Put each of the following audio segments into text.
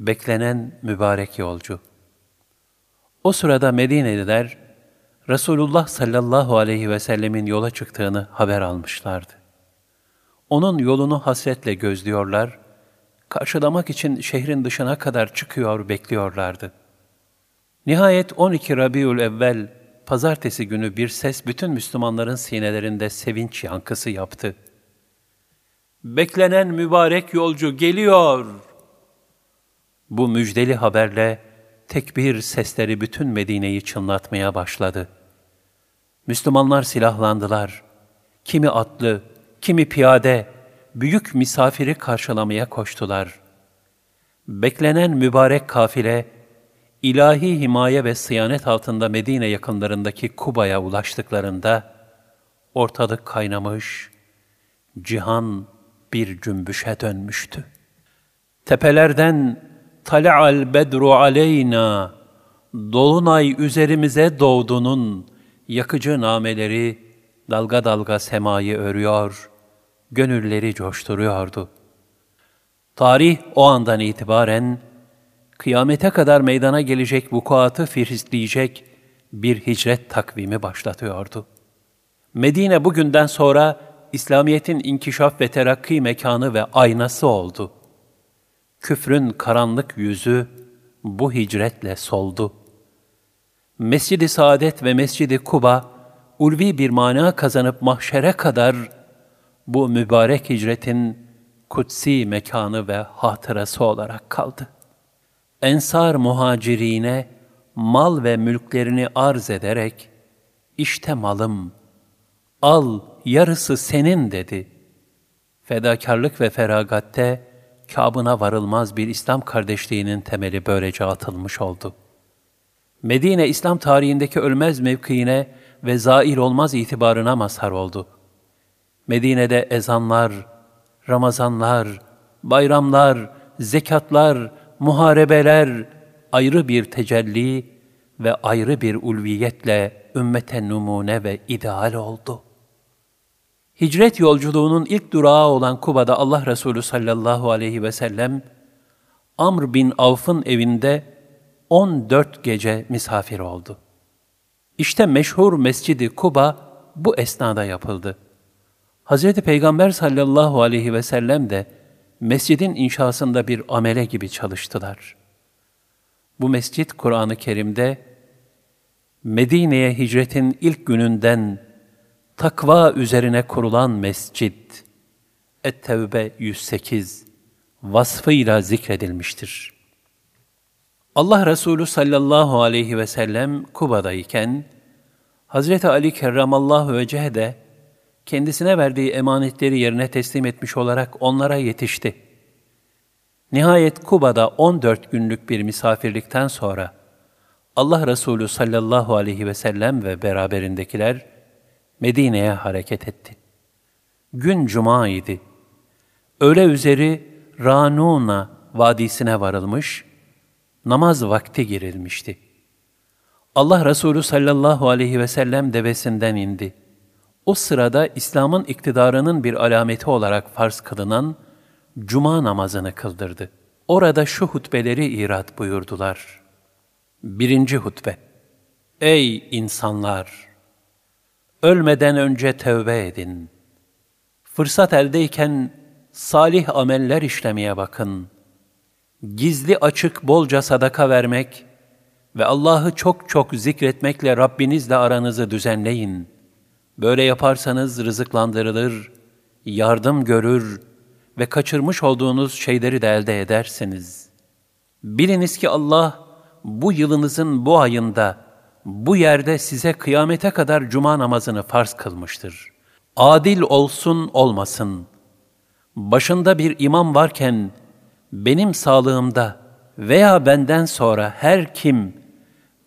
Beklenen mübarek yolcu. O sırada Medineliler, Resulullah sallallahu aleyhi ve sellemin yola çıktığını haber almışlardı. Onun yolunu hasretle gözlüyorlar, karşılamak için şehrin dışına kadar çıkıyor, bekliyorlardı. Nihayet 12 Rabiül Evvel, pazartesi günü bir ses bütün Müslümanların sinelerinde sevinç yankısı yaptı. Beklenen mübarek yolcu geliyor. Bu müjdeli haberle tekbir sesleri bütün Medine'yi çınlatmaya başladı. Müslümanlar silahlandılar. Kimi atlı, kimi piyade, büyük misafiri karşılamaya koştular. Beklenen mübarek kafile, ilahi himaye ve sıyanet altında Medine yakınlarındaki Kuba'ya ulaştıklarında, ortalık kaynamış, cihan bir cümbüşe dönmüştü. Tepelerden tala'al bedru aleyna, dolunay üzerimize doğdunun yakıcı nameleri dalga dalga semayı örüyor, gönülleri coşturuyordu. Tarih o andan itibaren kıyamete kadar meydana gelecek vukuatı firizleyecek bir hicret takvimi başlatıyordu. Medine bugünden sonra İslamiyet'in inkişaf ve terakki mekanı ve aynası oldu. Küfrün karanlık yüzü bu hicretle soldu. Mescid-i Saadet ve Mescid-i Kuba, ulvi bir mana kazanıp mahşere kadar bu mübarek hicretin kutsi mekanı ve hatırası olarak kaldı. Ensar muhacirine mal ve mülklerini arz ederek, işte malım, al yarısı senin dedi. Fedakarlık ve feragatte kabına varılmaz bir İslam kardeşliğinin temeli böylece atılmış oldu. Medine İslam tarihindeki ölmez mevkiine ve zail olmaz itibarına mazhar oldu. Medine'de ezanlar, Ramazanlar, bayramlar, zekatlar, muharebeler ayrı bir tecelli ve ayrı bir ulviyetle ümmete numune ve ideal oldu. Hicret yolculuğunun ilk durağı olan Kuba'da Allah Resulü sallallahu aleyhi ve sellem Amr bin Avf'ın evinde 14 gece misafir oldu. İşte meşhur Mescidi Kuba bu esnada yapıldı. Hz. Peygamber sallallahu aleyhi ve sellem de mescidin inşasında bir amele gibi çalıştılar. Bu mescit Kur'an-ı Kerim'de Medine'ye hicretin ilk gününden takva üzerine kurulan mescid Et-Tevbe 108 vasfıyla zikredilmiştir. Allah Resulü sallallahu aleyhi ve sellem Kuba'dayken Hazreti Ali kerramallahu vecehe de kendisine verdiği emanetleri yerine teslim etmiş olarak onlara yetişti. Nihayet Kuba'da 14 günlük bir misafirlikten sonra Allah Resulü sallallahu aleyhi ve sellem ve beraberindekiler Medine'ye hareket etti. Gün cuma idi. Öğle üzeri Ranuna vadisine varılmış, namaz vakti girilmişti. Allah Resulü sallallahu aleyhi ve sellem devesinden indi. O sırada İslam'ın iktidarının bir alameti olarak farz kılınan cuma namazını kıldırdı. Orada şu hutbeleri irat buyurdular. Birinci hutbe. Ey insanlar! Ölmeden önce tövbe edin. Fırsat eldeyken salih ameller işlemeye bakın. Gizli açık bolca sadaka vermek ve Allah'ı çok çok zikretmekle Rabbinizle aranızı düzenleyin. Böyle yaparsanız rızıklandırılır, yardım görür ve kaçırmış olduğunuz şeyleri de elde edersiniz. Biliniz ki Allah bu yılınızın bu ayında bu yerde size kıyamete kadar cuma namazını farz kılmıştır. Adil olsun olmasın. Başında bir imam varken benim sağlığımda veya benden sonra her kim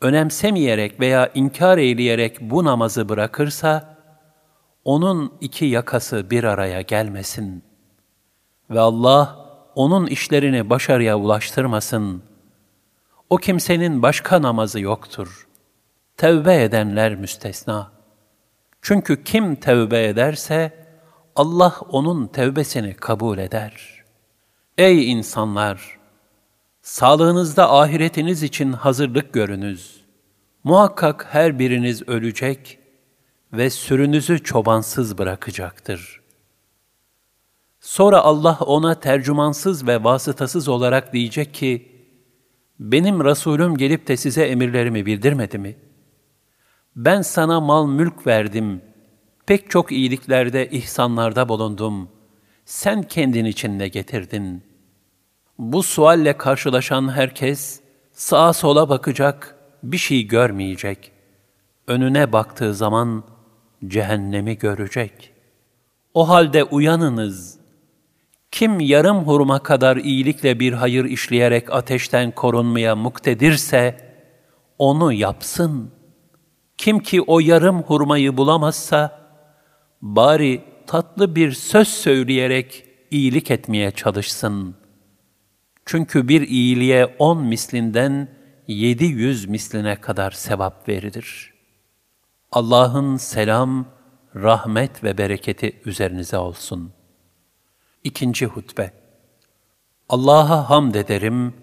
önemsemeyerek veya inkar eyleyerek bu namazı bırakırsa, onun iki yakası bir araya gelmesin. Ve Allah onun işlerini başarıya ulaştırmasın. O kimsenin başka namazı yoktur.'' Tevbe edenler müstesna. Çünkü kim tevbe ederse Allah onun tevbesini kabul eder. Ey insanlar! Sağlığınızda ahiretiniz için hazırlık görünüz. Muhakkak her biriniz ölecek ve sürünüzü çobansız bırakacaktır. Sonra Allah ona tercümansız ve vasıtasız olarak diyecek ki, benim Resulüm gelip de size emirlerimi bildirmedi mi? Ben sana mal mülk verdim, pek çok iyiliklerde, ihsanlarda bulundum. Sen kendin için ne getirdin? Bu sualle karşılaşan herkes, sağa sola bakacak, bir şey görmeyecek. Önüne baktığı zaman cehennemi görecek. O halde uyanınız.'' Kim yarım hurma kadar iyilikle bir hayır işleyerek ateşten korunmaya muktedirse, onu yapsın. Kim ki o yarım hurmayı bulamazsa, bari tatlı bir söz söyleyerek iyilik etmeye çalışsın. Çünkü bir iyiliğe on mislinden yedi yüz misline kadar sevap verilir. Allah'ın selam, rahmet ve bereketi üzerinize olsun.'' İkinci hutbe Allah'a hamd ederim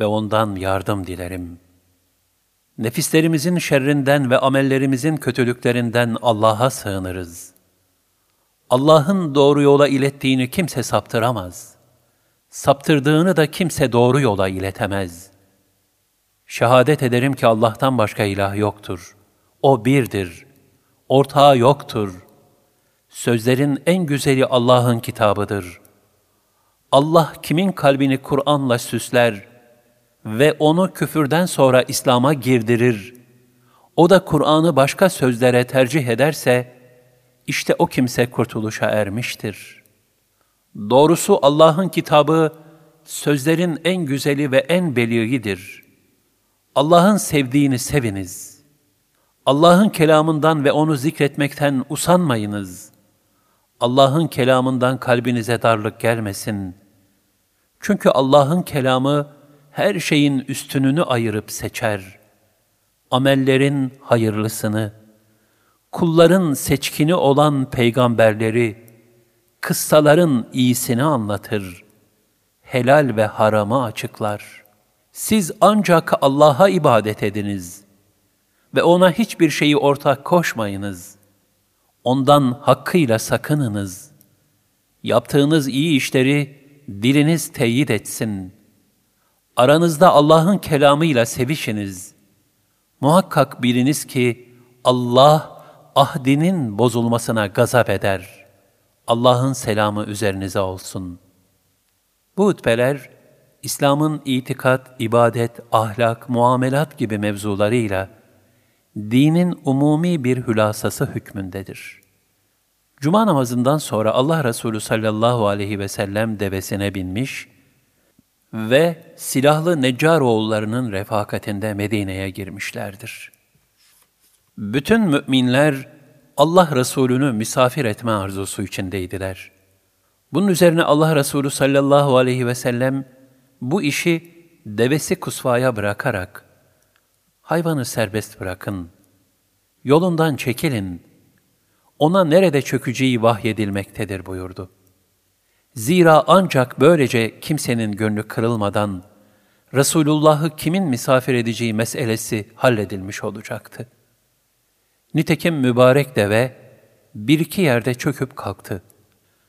ve ondan yardım dilerim. Nefislerimizin şerrinden ve amellerimizin kötülüklerinden Allah'a sığınırız. Allah'ın doğru yola ilettiğini kimse saptıramaz. Saptırdığını da kimse doğru yola iletemez. Şehadet ederim ki Allah'tan başka ilah yoktur. O birdir. Ortağı yoktur. Sözlerin en güzeli Allah'ın kitabıdır. Allah kimin kalbini Kur'an'la süsler ve onu küfürden sonra İslam'a girdirir, o da Kur'an'ı başka sözlere tercih ederse, işte o kimse kurtuluşa ermiştir. Doğrusu Allah'ın kitabı, sözlerin en güzeli ve en beliğidir. Allah'ın sevdiğini seviniz. Allah'ın kelamından ve onu zikretmekten usanmayınız.'' Allah'ın kelamından kalbinize darlık gelmesin. Çünkü Allah'ın kelamı her şeyin üstününü ayırıp seçer. Amellerin hayırlısını, kulların seçkini olan peygamberleri, kıssaların iyisini anlatır. Helal ve haramı açıklar. Siz ancak Allah'a ibadet ediniz ve ona hiçbir şeyi ortak koşmayınız.'' Ondan hakkıyla sakınınız. Yaptığınız iyi işleri diliniz teyit etsin. Aranızda Allah'ın kelamıyla sevişiniz. Muhakkak biliniz ki Allah ahdinin bozulmasına gazap eder. Allah'ın selamı üzerinize olsun. Bu hutbeler, İslam'ın itikat, ibadet, ahlak, muamelat gibi mevzularıyla dinin umumi bir hülasası hükmündedir. Cuma namazından sonra Allah Resulü sallallahu aleyhi ve sellem devesine binmiş ve silahlı Neccar oğullarının refakatinde Medine'ye girmişlerdir. Bütün müminler Allah Resulü'nü misafir etme arzusu içindeydiler. Bunun üzerine Allah Resulü sallallahu aleyhi ve sellem bu işi devesi kusvaya bırakarak Hayvanı serbest bırakın. Yolundan çekilin. Ona nerede çökeceği vahyedilmektedir buyurdu. Zira ancak böylece kimsenin gönlü kırılmadan Resulullah'ı kimin misafir edeceği meselesi halledilmiş olacaktı. Nitekim mübarek deve bir iki yerde çöküp kalktı.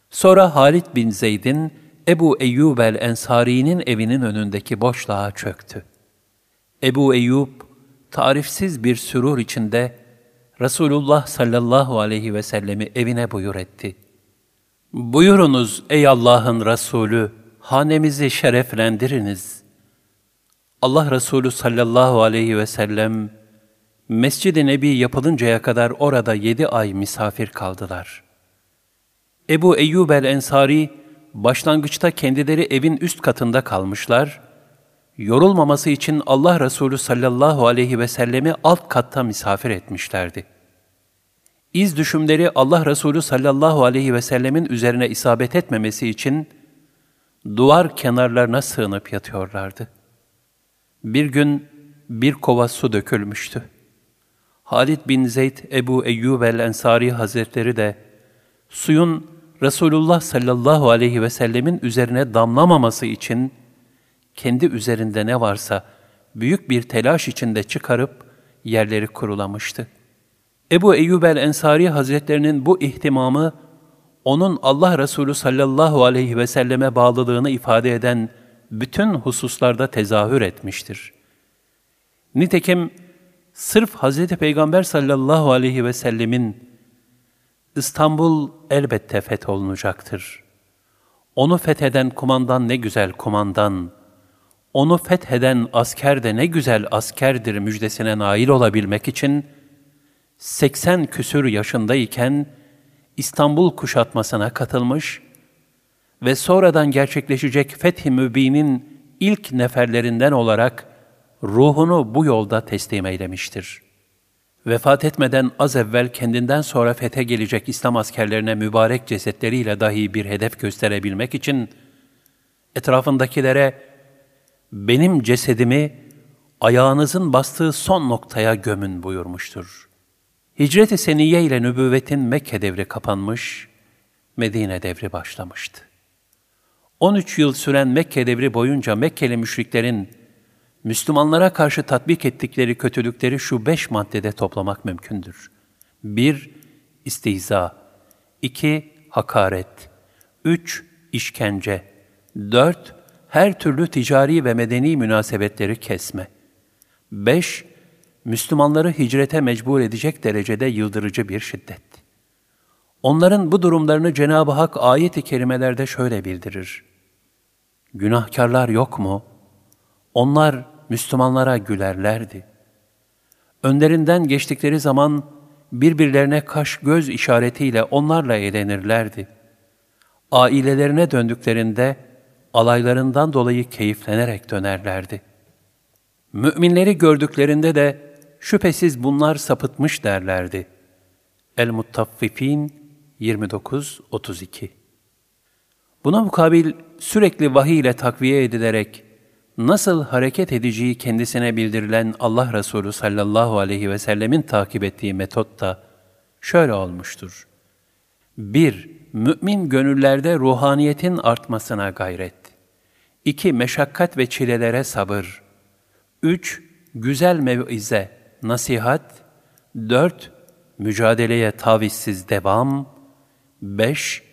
Sonra Halid bin Zeyd'in Ebu Eyyub el-Ensari'nin evinin önündeki boşluğa çöktü. Ebu Eyyub tarifsiz bir sürur içinde Resulullah sallallahu aleyhi ve sellemi evine buyur etti. Buyurunuz ey Allah'ın Resulü, hanemizi şereflendiriniz. Allah Resulü sallallahu aleyhi ve sellem, Mescid-i Nebi yapılıncaya kadar orada yedi ay misafir kaldılar. Ebu Eyyub el-Ensari, başlangıçta kendileri evin üst katında kalmışlar yorulmaması için Allah Resulü sallallahu aleyhi ve sellemi alt katta misafir etmişlerdi. İz düşümleri Allah Resulü sallallahu aleyhi ve sellemin üzerine isabet etmemesi için duvar kenarlarına sığınıp yatıyorlardı. Bir gün bir kova su dökülmüştü. Halid bin Zeyd Ebu Eyyub el-Ensari Hazretleri de suyun Resulullah sallallahu aleyhi ve sellemin üzerine damlamaması için kendi üzerinde ne varsa büyük bir telaş içinde çıkarıp yerleri kurulamıştı. Ebu Eyyub el-Ensari Hazretlerinin bu ihtimamı, onun Allah Resulü sallallahu aleyhi ve selleme bağlılığını ifade eden bütün hususlarda tezahür etmiştir. Nitekim sırf Hz. Peygamber sallallahu aleyhi ve sellemin İstanbul elbette fetholunacaktır. Onu fetheden kumandan ne güzel kumandan, onu fetheden asker de ne güzel askerdir müjdesine nail olabilmek için, 80 küsür yaşındayken İstanbul kuşatmasına katılmış ve sonradan gerçekleşecek Fethi Mübin'in ilk neferlerinden olarak ruhunu bu yolda teslim eylemiştir. Vefat etmeden az evvel kendinden sonra fethe gelecek İslam askerlerine mübarek cesetleriyle dahi bir hedef gösterebilmek için etrafındakilere benim cesedimi ayağınızın bastığı son noktaya gömün buyurmuştur. Hicret-i Seniyye ile nübüvvetin Mekke devri kapanmış, Medine devri başlamıştı. 13 yıl süren Mekke devri boyunca Mekkeli müşriklerin Müslümanlara karşı tatbik ettikleri kötülükleri şu beş maddede toplamak mümkündür. 1- İstihza 2- Hakaret 3- işkence 4- Her türlü ticari ve medeni münasebetleri kesme 5- Müslümanları hicrete mecbur edecek derecede yıldırıcı bir şiddet. Onların bu durumlarını Cenab-ı Hak ayet-i kerimelerde şöyle bildirir. Günahkarlar yok mu? Onlar Müslümanlara gülerlerdi. Önlerinden geçtikleri zaman birbirlerine kaş göz işaretiyle onlarla eğlenirlerdi. Ailelerine döndüklerinde alaylarından dolayı keyiflenerek dönerlerdi. Müminleri gördüklerinde de şüphesiz bunlar sapıtmış derlerdi. El-Muttaffifin 29-32 Buna mukabil sürekli vahiy ile takviye edilerek nasıl hareket edeceği kendisine bildirilen Allah Resulü sallallahu aleyhi ve sellemin takip ettiği metot da şöyle olmuştur. 1. Mümin gönüllerde ruhaniyetin artmasına gayret. 2. Meşakkat ve çilelere sabır. 3. Güzel mevize, nasihat. 4. Mücadeleye tavizsiz devam. 5.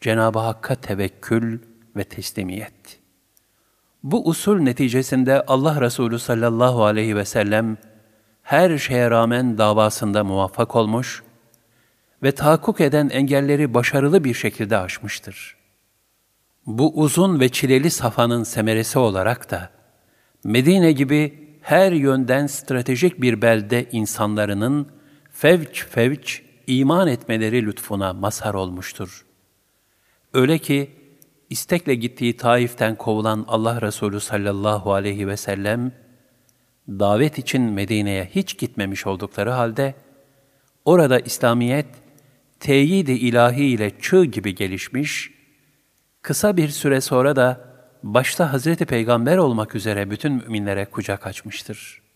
Cenab-ı Hakk'a tevekkül ve teslimiyet. Bu usul neticesinde Allah Resulü sallallahu aleyhi ve sellem her şeye rağmen davasında muvaffak olmuş ve tahakkuk eden engelleri başarılı bir şekilde aşmıştır. Bu uzun ve çileli safanın semeresi olarak da Medine gibi her yönden stratejik bir belde insanların fevç fevç iman etmeleri lütfuna mazhar olmuştur. Öyle ki istekle gittiği Taif'ten kovulan Allah Resulü sallallahu aleyhi ve sellem, davet için Medine'ye hiç gitmemiş oldukları halde, orada İslamiyet, teyid-i ilahi ile çığ gibi gelişmiş, kısa bir süre sonra da başta Hazreti Peygamber olmak üzere bütün müminlere kucak açmıştır.''